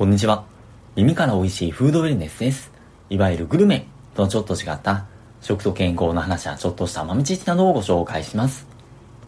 こんにちは。耳から美味しいフードウェルネスです。いわゆるグルメとちょっと違った食と健康の話やちょっとした豆知識などをご紹介します。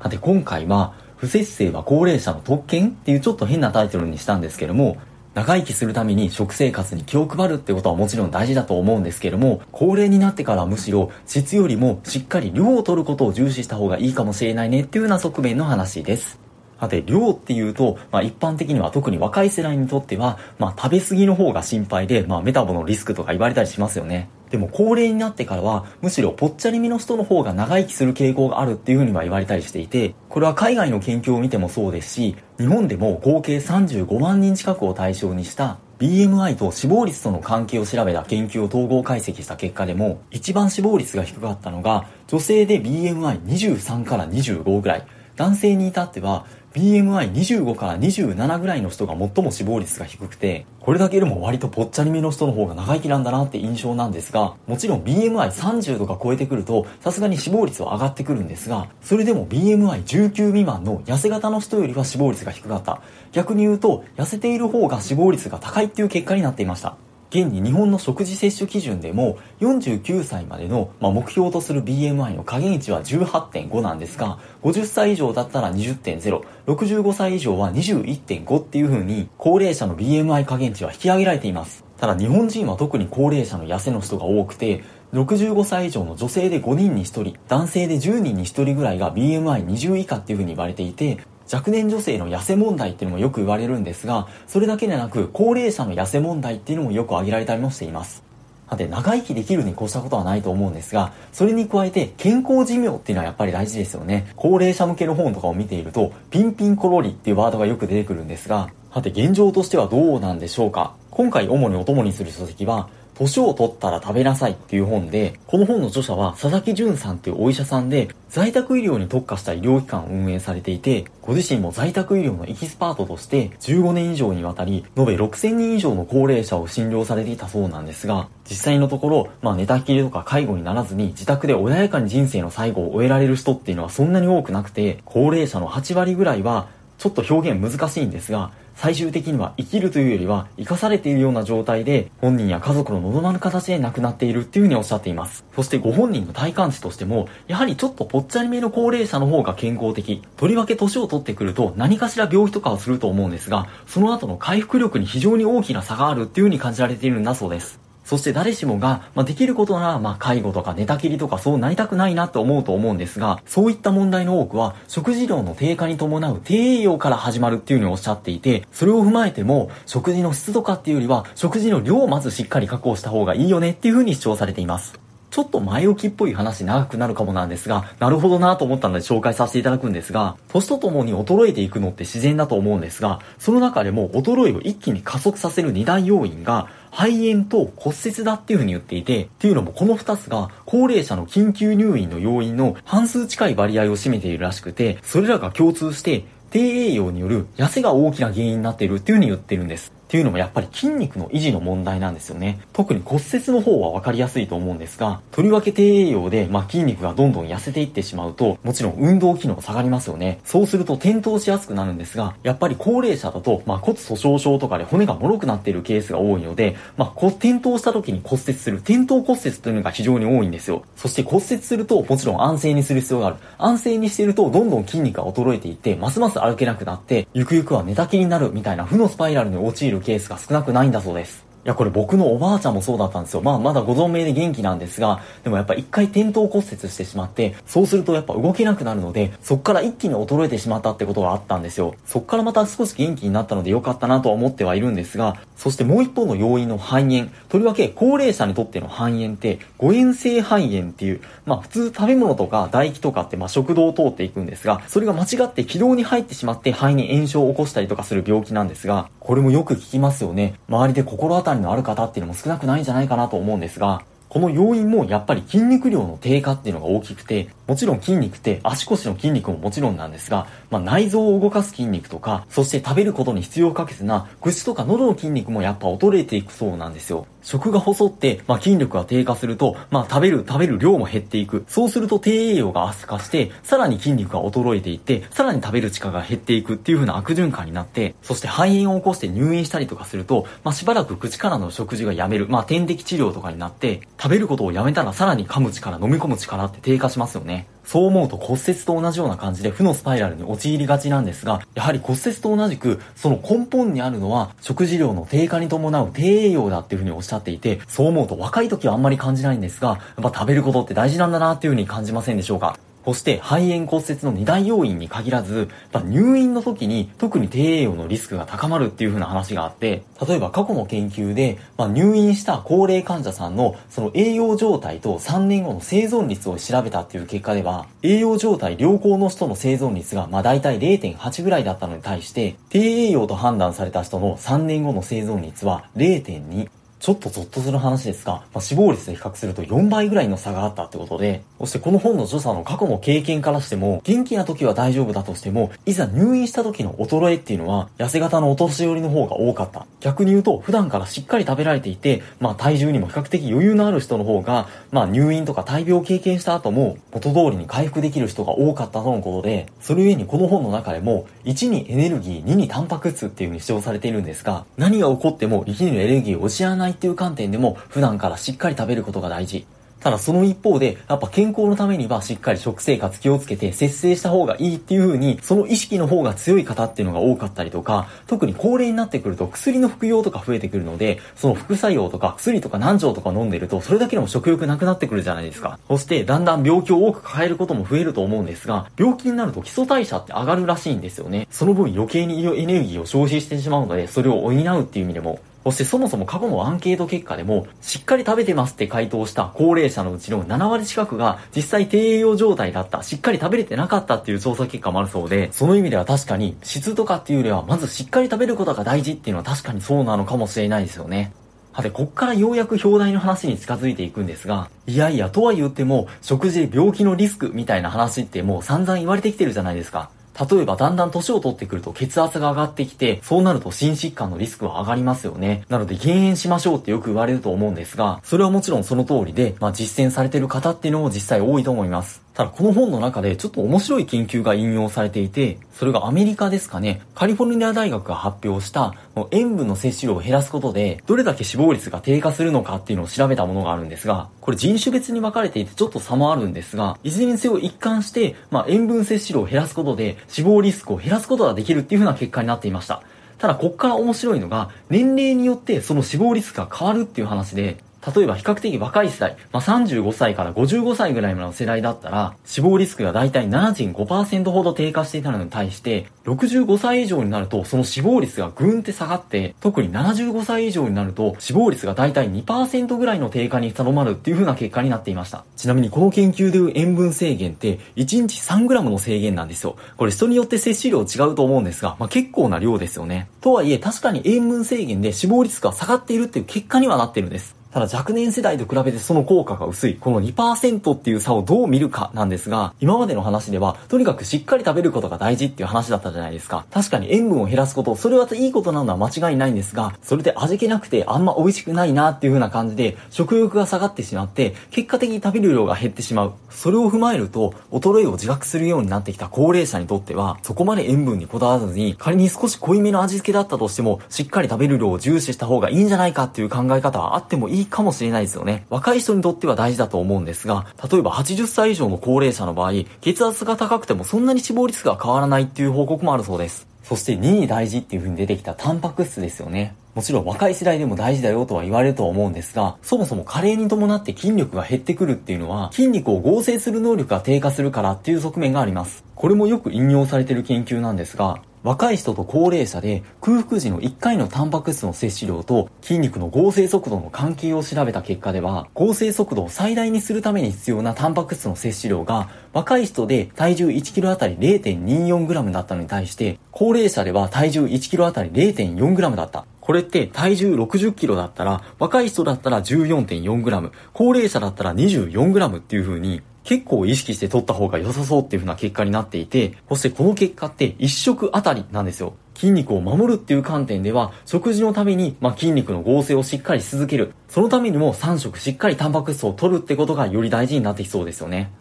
さて今回は、不節制は高齢者の特権っていうちょっと変なタイトルにしたんですけども、長生きするために食生活に気を配るってことはもちろん大事だと思うんですけども、高齢になってからむしろ質よりもしっかり量を取ることを重視した方がいいかもしれないねっていうような側面の話です。さて、量っていうと、まあ一般的には特に若い世代にとっては、まあ食べ過ぎの方が心配で、まあメタボのリスクとか言われたりしますよね。でも高齢になってからは、むしろぽっちゃり身の人の方が長生きする傾向があるっていうふうには言われたりしていて、これは海外の研究を見てもそうですし、日本でも合計35万人近くを対象にした BMI と死亡率との関係を調べた研究を統合解析した結果でも、一番死亡率が低かったのが、女性で BMI23 から25ぐらい、男性に至っては BMI25 から27ぐらいの人が最も死亡率が低くて、これだけでも割とぽっちゃりめの人の方が長生きなんだなって印象なんですが、もちろん BMI30 とか超えてくると、さすがに死亡率は上がってくるんですが、それでも BMI19 未満の痩せ型の人よりは死亡率が低かった。逆に言うと、痩せている方が死亡率が高いっていう結果になっていました。現に日本の食事摂取基準でも49歳までの、まあ、目標とする BMI の加減値は18.5なんですが50歳以上だったら20.065歳以上は21.5っていう風に高齢者の BMI 加減値は引き上げられています。ただ日本人は特に高齢者の痩せの人が多くて65歳以上の女性で5人に1人男性で10人に1人ぐらいが BMI20 以下っていう風に言われていて若年女性の痩せ問題っていうのもよく言われるんですが、それだけでなく、高齢者の痩せ問題っていうのもよく挙げられたりもしています。さて、長生きできるに越したことはないと思うんですが、それに加えて健康寿命っていうのはやっぱり大事ですよね。高齢者向けの本とかを見ていると、ピンピンコロリっていうワードがよく出てくるんですが、さて現状としてはどうなんでしょうか今回主にお供にする書籍は、年を取ったら食べなさいっていう本で、この本の著者は佐々木淳さんっていうお医者さんで、在宅医療に特化した医療機関を運営されていて、ご自身も在宅医療のエキスパートとして15年以上にわたり、延べ6000人以上の高齢者を診療されていたそうなんですが、実際のところ、まあ寝たきりとか介護にならずに自宅で穏やかに人生の最後を終えられる人っていうのはそんなに多くなくて、高齢者の8割ぐらいは、ちょっと表現難しいんですが、最終的には生きるというよりは生かされているような状態で本人や家族の望まぬ形で亡くなっているっていうふうにおっしゃっています。そしてご本人の体感値としても、やはりちょっとぽっちゃりめの高齢者の方が健康的。とりわけ年を取ってくると何かしら病気とかをすると思うんですが、その後の回復力に非常に大きな差があるっていうふうに感じられているんだそうです。そして誰しもが、まあ、できることなら、まあ、介護とか寝たきりとかそうなりたくないなと思うと思うんですが、そういった問題の多くは、食事量の低下に伴う低栄養から始まるっていうふうにおっしゃっていて、それを踏まえても、食事の質とかっていうよりは、食事の量をまずしっかり確保した方がいいよねっていうふうに主張されています。ちょっと前置きっぽい話長くなるかもなんですが、なるほどなと思ったので紹介させていただくんですが、年とともに衰えていくのって自然だと思うんですが、その中でも衰えを一気に加速させる二大要因が、肺炎と骨折だっていうふうに言っていて、っていうのもこの二つが高齢者の緊急入院の要因の半数近い割合を占めているらしくて、それらが共通して低栄養による痩せが大きな原因になっているっていうふうに言ってるんです。っていうのもやっぱり筋肉の維持の問題なんですよね。特に骨折の方は分かりやすいと思うんですが、とりわけ低栄養で、まあ、筋肉がどんどん痩せていってしまうと、もちろん運動機能下がりますよね。そうすると転倒しやすくなるんですが、やっぱり高齢者だと、まあ、骨粗鬆症とかで骨が脆くなっているケースが多いので、まあ、転倒した時に骨折する、転倒骨折というのが非常に多いんですよ。そして骨折すると、もちろん安静にする必要がある。安静にしていると、どんどん筋肉が衰えていって、ますます歩けなくなって、ゆくゆくは寝たきりになるみたいな負のスパイラルに陥るケースが少なくないんだそうです。いや、これ僕のおばあちゃんもそうだったんですよ。まあ、まだご存命で元気なんですが、でもやっぱ一回転倒骨折してしまって、そうするとやっぱ動けなくなるので、そっから一気に衰えてしまったってことがあったんですよ。そっからまた少し元気になったので良かったなとは思ってはいるんですが、そしてもう一方の要因の肺炎。とりわけ高齢者にとっての肺炎って、誤嚥性肺炎っていう、まあ普通食べ物とか唾液とかってまあ食道を通っていくんですが、それが間違って気道に入ってしまって肺に炎症を起こしたりとかする病気なんですが、これもよく聞きますよね。周りで心当たりのある方っていうのも少なくないんじゃないかなと思うんですが、この要因もやっぱり筋肉量の低下っていうのが大きくて、もちろん筋肉って足腰の筋肉ももちろんなんですが、まあ、内臓を動かす筋肉とか、そして食べることに必要不可欠な口とか喉の筋肉もやっぱ衰えていくそうなんですよ。食が細って、まあ、筋力が低下すると、まあ、食べる、食べる量も減っていく。そうすると低栄養が圧化して、さらに筋肉が衰えていって、さらに食べる力が減っていくっていう風な悪循環になって、そして肺炎を起こして入院したりとかすると、まあ、しばらく口からの食事がやめる、まあ、点滴治療とかになって、食べることをやめたらさらに噛む力、飲み込む力って低下しますよね。そう思うと骨折と同じような感じで負のスパイラルに陥りがちなんですが、やはり骨折と同じく、その根本にあるのは、食事量の低下に伴う低栄養だっていうふうにおっしゃっていて、そう思うと若い時はあんまり感じないんですが、やっぱ食べることって大事なんだなっていうふうに感じませんでしょうか？そして肺炎骨折の二大要因に限らず、入院の時に特に低栄養のリスクが高まるっていう風な話があって、例えば過去の研究で、まあ、入院した高齢患者さんのその栄養状態と3年後の生存率を調べたっていう結果では、栄養状態良好の人の生存率がまあ大体0.8ぐらいだったのに対して、低栄養と判断された人の3年後の生存率は0.2。ちょっとゾッとする話ですが、まあ、死亡率で比較すると4倍ぐらいの差があったってことで、そしてこの本の著者の過去の経験からしても、元気な時は大丈夫だとしても、いざ入院した時の衰えっていうのは、痩せ型のお年寄りの方が多かった。逆に言うと、普段からしっかり食べられていて、まあ体重にも比較的余裕のある人の方が、まあ入院とか大病を経験した後も、元通りに回復できる人が多かったとのことで、それゆえにこの本の中でも、1にエネルギー、2にタンパク質っていう風に主張されているんですが、何が起こっても生きるエネルギーを失わないっていう観点でも普段からしっかり食べることが大事。ただその一方で、やっぱ健康のためにはしっかり食生活気をつけて節制した方がいいっていう風に、その意識の方が強い方っていうのが多かったりとか、特に高齢になってくると薬の服用とか増えてくるので、その副作用とか薬とか難聴とか飲んでると、それだけでも食欲なくなってくるじゃないですか。そしてだんだん病気を多く抱えることも増えると思うんですが、病気になると基礎代謝って上がるらしいんですよね。その分余計にエネルギーを消費してしまうので、それを補うっていう意味でも、そしてそもそも過去のアンケート結果でも、しっかり食べてますって回答した高齢者のうちの7割近くが実際低栄養状態だった、しっかり食べれてなかったっていう調査結果もあるそうで、その意味では確かに質とかっていうよりはまずしっかり食べることが大事っていうのは確かにそうなのかもしれないですよね。はて、こっからようやく表題の話に近づいていくんですが、いやいや、とは言っても、食事で病気のリスクみたいな話ってもう散々言われてきてるじゃないですか。例えばだんだん年を取ってくると血圧が上がってきて、そうなると心疾患のリスクは上がりますよね。なので減塩しましょうってよく言われると思うんですが、それはもちろんその通りで、まあ実践されてる方っていうのも実際多いと思います。ただこの本の中でちょっと面白い研究が引用されていて、それがアメリカですかね、カリフォルニア大学が発表した塩分の摂取量を減らすことで、どれだけ死亡率が低下するのかっていうのを調べたものがあるんですが、これ人種別に分かれていてちょっと差もあるんですが、いずれにせよ一貫して、まあ、塩分摂取量を減らすことで死亡リスクを減らすことができるっていう風な結果になっていました。ただ、こっから面白いのが、年齢によってその死亡リスクが変わるっていう話で、例えば比較的若い世代、まあ、35歳から55歳ぐらいの世代だったら、死亡リスクがだいたい7.5%ほど低下していたのに対して、65歳以上になるとその死亡率がぐんって下がって、特に75歳以上になると死亡率がだいたい2%ぐらいの低下にとどまるっていう風な結果になっていました。ちなみにこの研究でいう塩分制限って1日 3g の制限なんですよ。これ人によって摂取量違うと思うんですが、まあ、結構な量ですよね。とはいえ確かに塩分制限で死亡率が下がっているっていう結果にはなってるんです。ただ若年世代と比べてその効果が薄い、この2%っていう差をどう見るかなんですが、今までの話では、とにかくしっかり食べることが大事っていう話だったじゃないですか。確かに塩分を減らすこと、それはいいことなのは間違いないんですが、それで味気なくてあんま美味しくないなっていう風な感じで、食欲が下がってしまって、結果的に食べる量が減ってしまう。それを踏まえると、衰えを自覚するようになってきた高齢者にとっては、そこまで塩分にこだわらずに、仮に少し濃いめの味付けだったとしても、しっかり食べる量を重視した方がいいんじゃないかっていう考え方はあってもいいいかもしれないですよね。若い人にとっては大事だと思うんですが、例えば80歳以上の高齢者の場合、血圧が高くてもそんなに死亡率が変わらないっていう報告もあるそうです。そして2位大事っていう風に出てきたタンパク質ですよね。もちろん若い世代でも大事だよとは言われると思うんですが、そもそも加齢に伴って筋力が減ってくるっていうのは、筋肉を合成する能力が低下するからっていう側面があります。これもよく引用されてる研究なんですが、若い人と高齢者で空腹時の1回のタンパク質の摂取量と筋肉の合成速度の関係を調べた結果では合成速度を最大にするために必要なタンパク質の摂取量が若い人で体重 1kg あたり 0.24g だったのに対して高齢者では体重 1kg あたり 0.4g だった。これって体重 60kg だったら若い人だったら 14.4g 高齢者だったら 24g っていう風に結構意識して取った方が良さそうっていう風な結果になっていて、そしてこの結果って1食あたりなんですよ。筋肉を守るっていう観点では、食事のために、まあ、筋肉の合成をしっかりし続ける。そのためにも3食しっかりタンパク質を取るってことがより大事になってきそうですよね。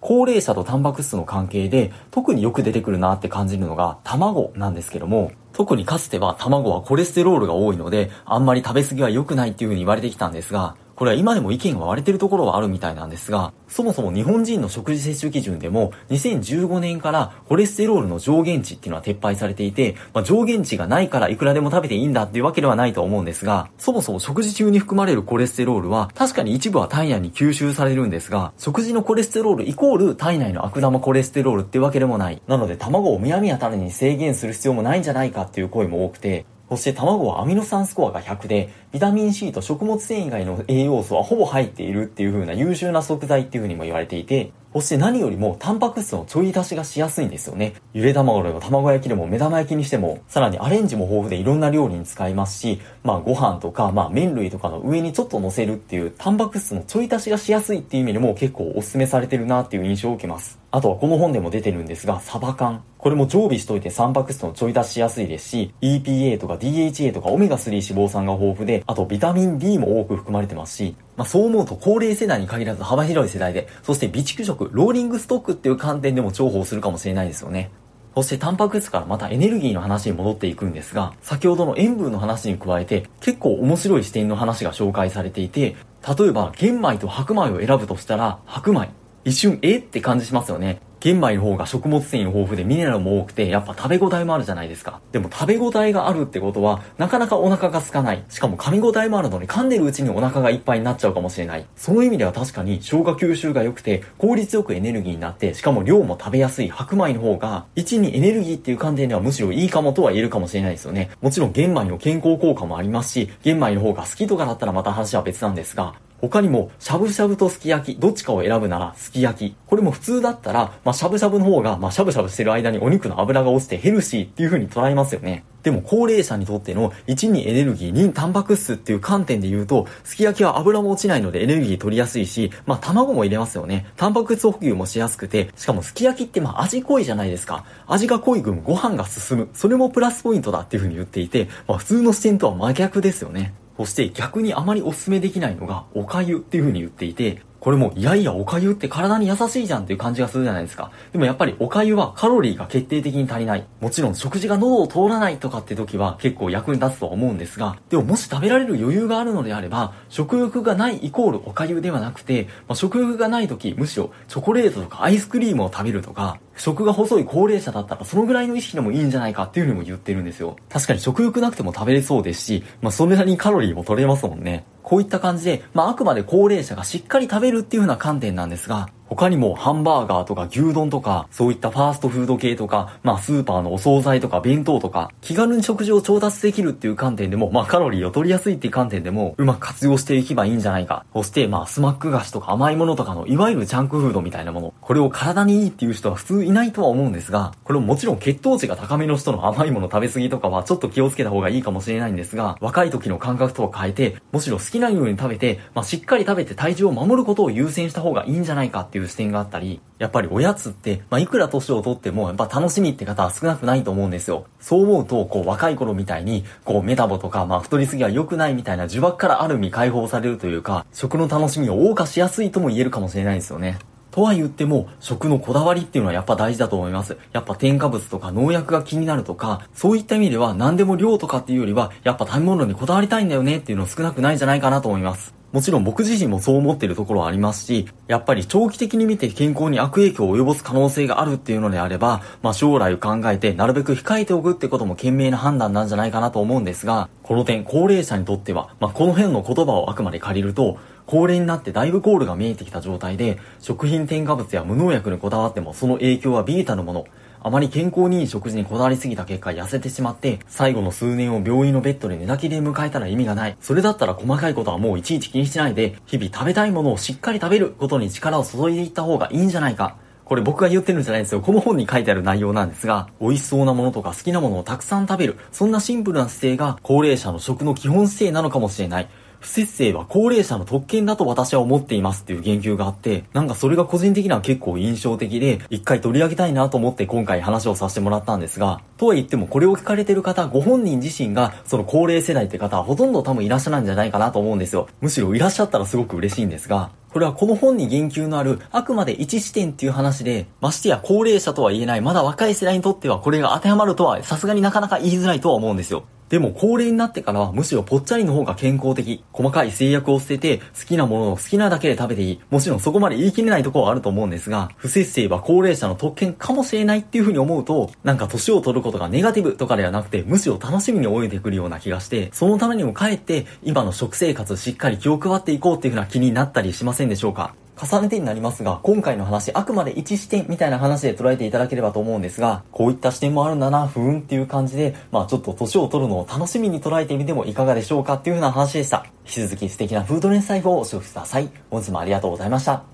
高齢者とタンパク質の関係で特によく出てくるなって感じるのが卵なんですけども、特にかつては卵はコレステロールが多いので、あんまり食べ過ぎは良くないっていう風に言われてきたんですが、これは今でも意見が割れてるところはあるみたいなんですが、そもそも日本人の食事摂取基準でも、2015年からコレステロールの上限値っていうのは撤廃されていて、まあ、上限値がないからいくらでも食べていいんだっていうわけではないと思うんですが、そもそも食事中に含まれるコレステロールは、確かに一部は体内に吸収されるんですが、食事のコレステロールイコール体内の悪玉コレステロールっていうわけでもない。なので卵をむやみやたらに制限する必要もないんじゃないかっていう声も多くて、そして卵はアミノ酸スコアが100で、ビタミン C と食物繊維以外の栄養素はほぼ入っているっていう風な優秀な食材っていう風にも言われていて、そして何よりもタンパク質のちょい出しがしやすいんですよね。ゆで卵でも卵焼きでも目玉焼きにしても、さらにアレンジも豊富でいろんな料理に使えますし、まあご飯とか、まあ麺類とかの上にちょっと乗せるっていうタンパク質のちょい出しがしやすいっていう意味でも結構お勧めされてるなっていう印象を受けます。あとはこの本でも出てるんですが、サバ缶。これも常備しといてタンパク質のちょい出しやすいですし、EPA とか DHA とかオメガ3脂肪酸が豊富で、あとビタミン D も多く含まれてますし、まあそう思うと高齢世代に限らず幅広い世代で、そして備蓄食、ローリングストックっていう観点でも重宝するかもしれないですよね。そしてタンパク質からまたエネルギーの話に戻っていくんですが、先ほどの塩分の話に加えて結構面白い視点の話が紹介されていて、例えば玄米と白米を選ぶとしたら白米。一瞬えって感じしますよね。玄米の方が食物繊維豊富でミネラルも多くて、やっぱ食べ応えもあるじゃないですか。でも食べ応えがあるってことは、なかなかお腹が空かない。しかも噛み応えもあるのに噛んでるうちにお腹がいっぱいになっちゃうかもしれない。その意味では確かに消化吸収が良くて、効率よくエネルギーになって、しかも量も食べやすい白米の方が、1にエネルギーっていう観点ではむしろいいかもとは言えるかもしれないですよね。もちろん玄米の健康効果もありますし、玄米の方が好きとかだったらまた話は別なんですが、他にも、しゃぶしゃぶとすき焼き、どっちかを選ぶならすき焼き。これも普通だったら、まあ、しゃぶしゃぶの方が、まあ、しゃぶしゃぶしてる間にお肉の油が落ちてヘルシーっていう風に捉えますよね。でも高齢者にとっての1にエネルギー、2タンパク質っていう観点で言うと、すき焼きは油も落ちないのでエネルギー取りやすいし、まあ卵も入れますよね。タンパク質補給もしやすくて、しかもすき焼きってまあ味濃いじゃないですか。味が濃い分ご飯が進む。それもプラスポイントだっていう風に言っていて、まあ普通の視点とは真逆ですよね。そして逆にあまりお勧めできないのが、お粥っていう風に言っていて、これも、いやいや、お粥って体に優しいじゃんっていう感じがするじゃないですか。でもやっぱりお粥はカロリーが決定的に足りない。もちろん食事が喉を通らないとかって時は結構役に立つと思うんですが、でももし食べられる余裕があるのであれば、食欲がないイコールお粥ではなくて、まあ、食欲がない時、むしろチョコレートとかアイスクリームを食べるとか、食が細い高齢者だったらそのぐらいの意識でもいいんじゃないかっていうふうにも言ってるんですよ。確かに食欲なくても食べれそうですし、まあそれなりにカロリーも取れますもんね。こういった感じで、まああくまで高齢者がしっかり食べるっていう風な観点なんですが、他にもハンバーガーとか牛丼とか、そういったファーストフード系とか、まあスーパーのお惣菜とか弁当とか、気軽に食事を調達できるっていう観点でも、まあカロリーを取りやすいっていう観点でも、うまく活用していけばいいんじゃないか。そしてまあスマック菓子とか甘いものとかの、いわゆるジャンクフードみたいなもの。これを体にいいっていう人は普通いないとは思うんですが、これもちろん血糖値が高めの人の甘いもの食べ過ぎとかはちょっと気をつけた方がいいかもしれないんですが、若い時の感覚とは変えて、むしろ好きなように食べて、まあしっかり食べて体重を守ることを優先した方がいいんじゃないかっていう視点があったり、やっぱりおやつって、まあ、いくら年をとっても、やっぱ楽しみって方は少なくないと思うんですよ。そう思うと、こう、若い頃みたいに、こう、メタボとか、まあ、太りすぎは良くないみたいな呪縛からある意味解放されるというか、食の楽しみを謳歌しやすいとも言えるかもしれないですよね。とは言っても、食のこだわりっていうのはやっぱ大事だと思います。やっぱ添加物とか農薬が気になるとか、そういった意味では何でも量とかっていうよりは、やっぱ食べ物にこだわりたいんだよねっていうの少なくないんじゃないかなと思います。もちろん僕自身もそう思っているところはありますし、やっぱり長期的に見て健康に悪影響を及ぼす可能性があるっていうのであれば、まあ将来を考えてなるべく控えておくってことも賢明な判断なんじゃないかなと思うんですが、この点高齢者にとっては、まあこの辺の言葉をあくまで借りると、高齢になってだいぶゴールが見えてきた状態で、食品添加物や無農薬にこだわってもその影響はビータのもの、あまり健康にいい食事にこだわりすぎた結果痩せてしまって、最後の数年を病院のベッドで寝泣きで迎えたら意味がない。それだったら細かいことはもういちいち気にしないで、日々食べたいものをしっかり食べることに力を注いでいった方がいいんじゃないか。これ僕が言ってるんじゃないんですよ。この本に書いてある内容なんですが、美味しそうなものとか好きなものをたくさん食べる。そんなシンプルな姿勢が高齢者の食の基本姿勢なのかもしれない。不節制は高齢者の特権だと私は思っていますっていう言及があって、なんかそれが個人的には結構印象的で、一回取り上げたいなと思って今回話をさせてもらったんですが、とは言ってもこれを聞かれてる方、ご本人自身がその高齢世代って方はほとんど多分いらっしゃらんじゃないかなと思うんですよ。むしろいらっしゃったらすごく嬉しいんですが、これはこの本に言及のあるあくまで一視点っていう話で、ましてや高齢者とは言えないまだ若い世代にとってはこれが当てはまるとはさすがになかなか言いづらいとは思うんですよ。でも高齢になってからはむしろぽっちゃりの方が健康的。細かい制約を捨てて好きなものを好きなだけで食べていい。もちろんそこまで言い切れないところはあると思うんですが、不節制は高齢者の特権かもしれないっていう風に思うと、なんか年を取ることがネガティブとかではなくて、むしろ楽しみに泳いでくるような気がして、そのためにもかえって今の食生活しっかり気を配っていこうっていう風な気になったりしませんでしょうか？重ねてになりますが、今回の話、あくまで一視点みたいな話で捉えていただければと思うんですが、こういった視点もあるんだな、ふーんっていう感じで、まあちょっと年を取るのを楽しみに捉えてみてもいかがでしょうかっていう風な話でした。引き続き素敵なフードレンス細胞をお過ごしください。本日もありがとうございました。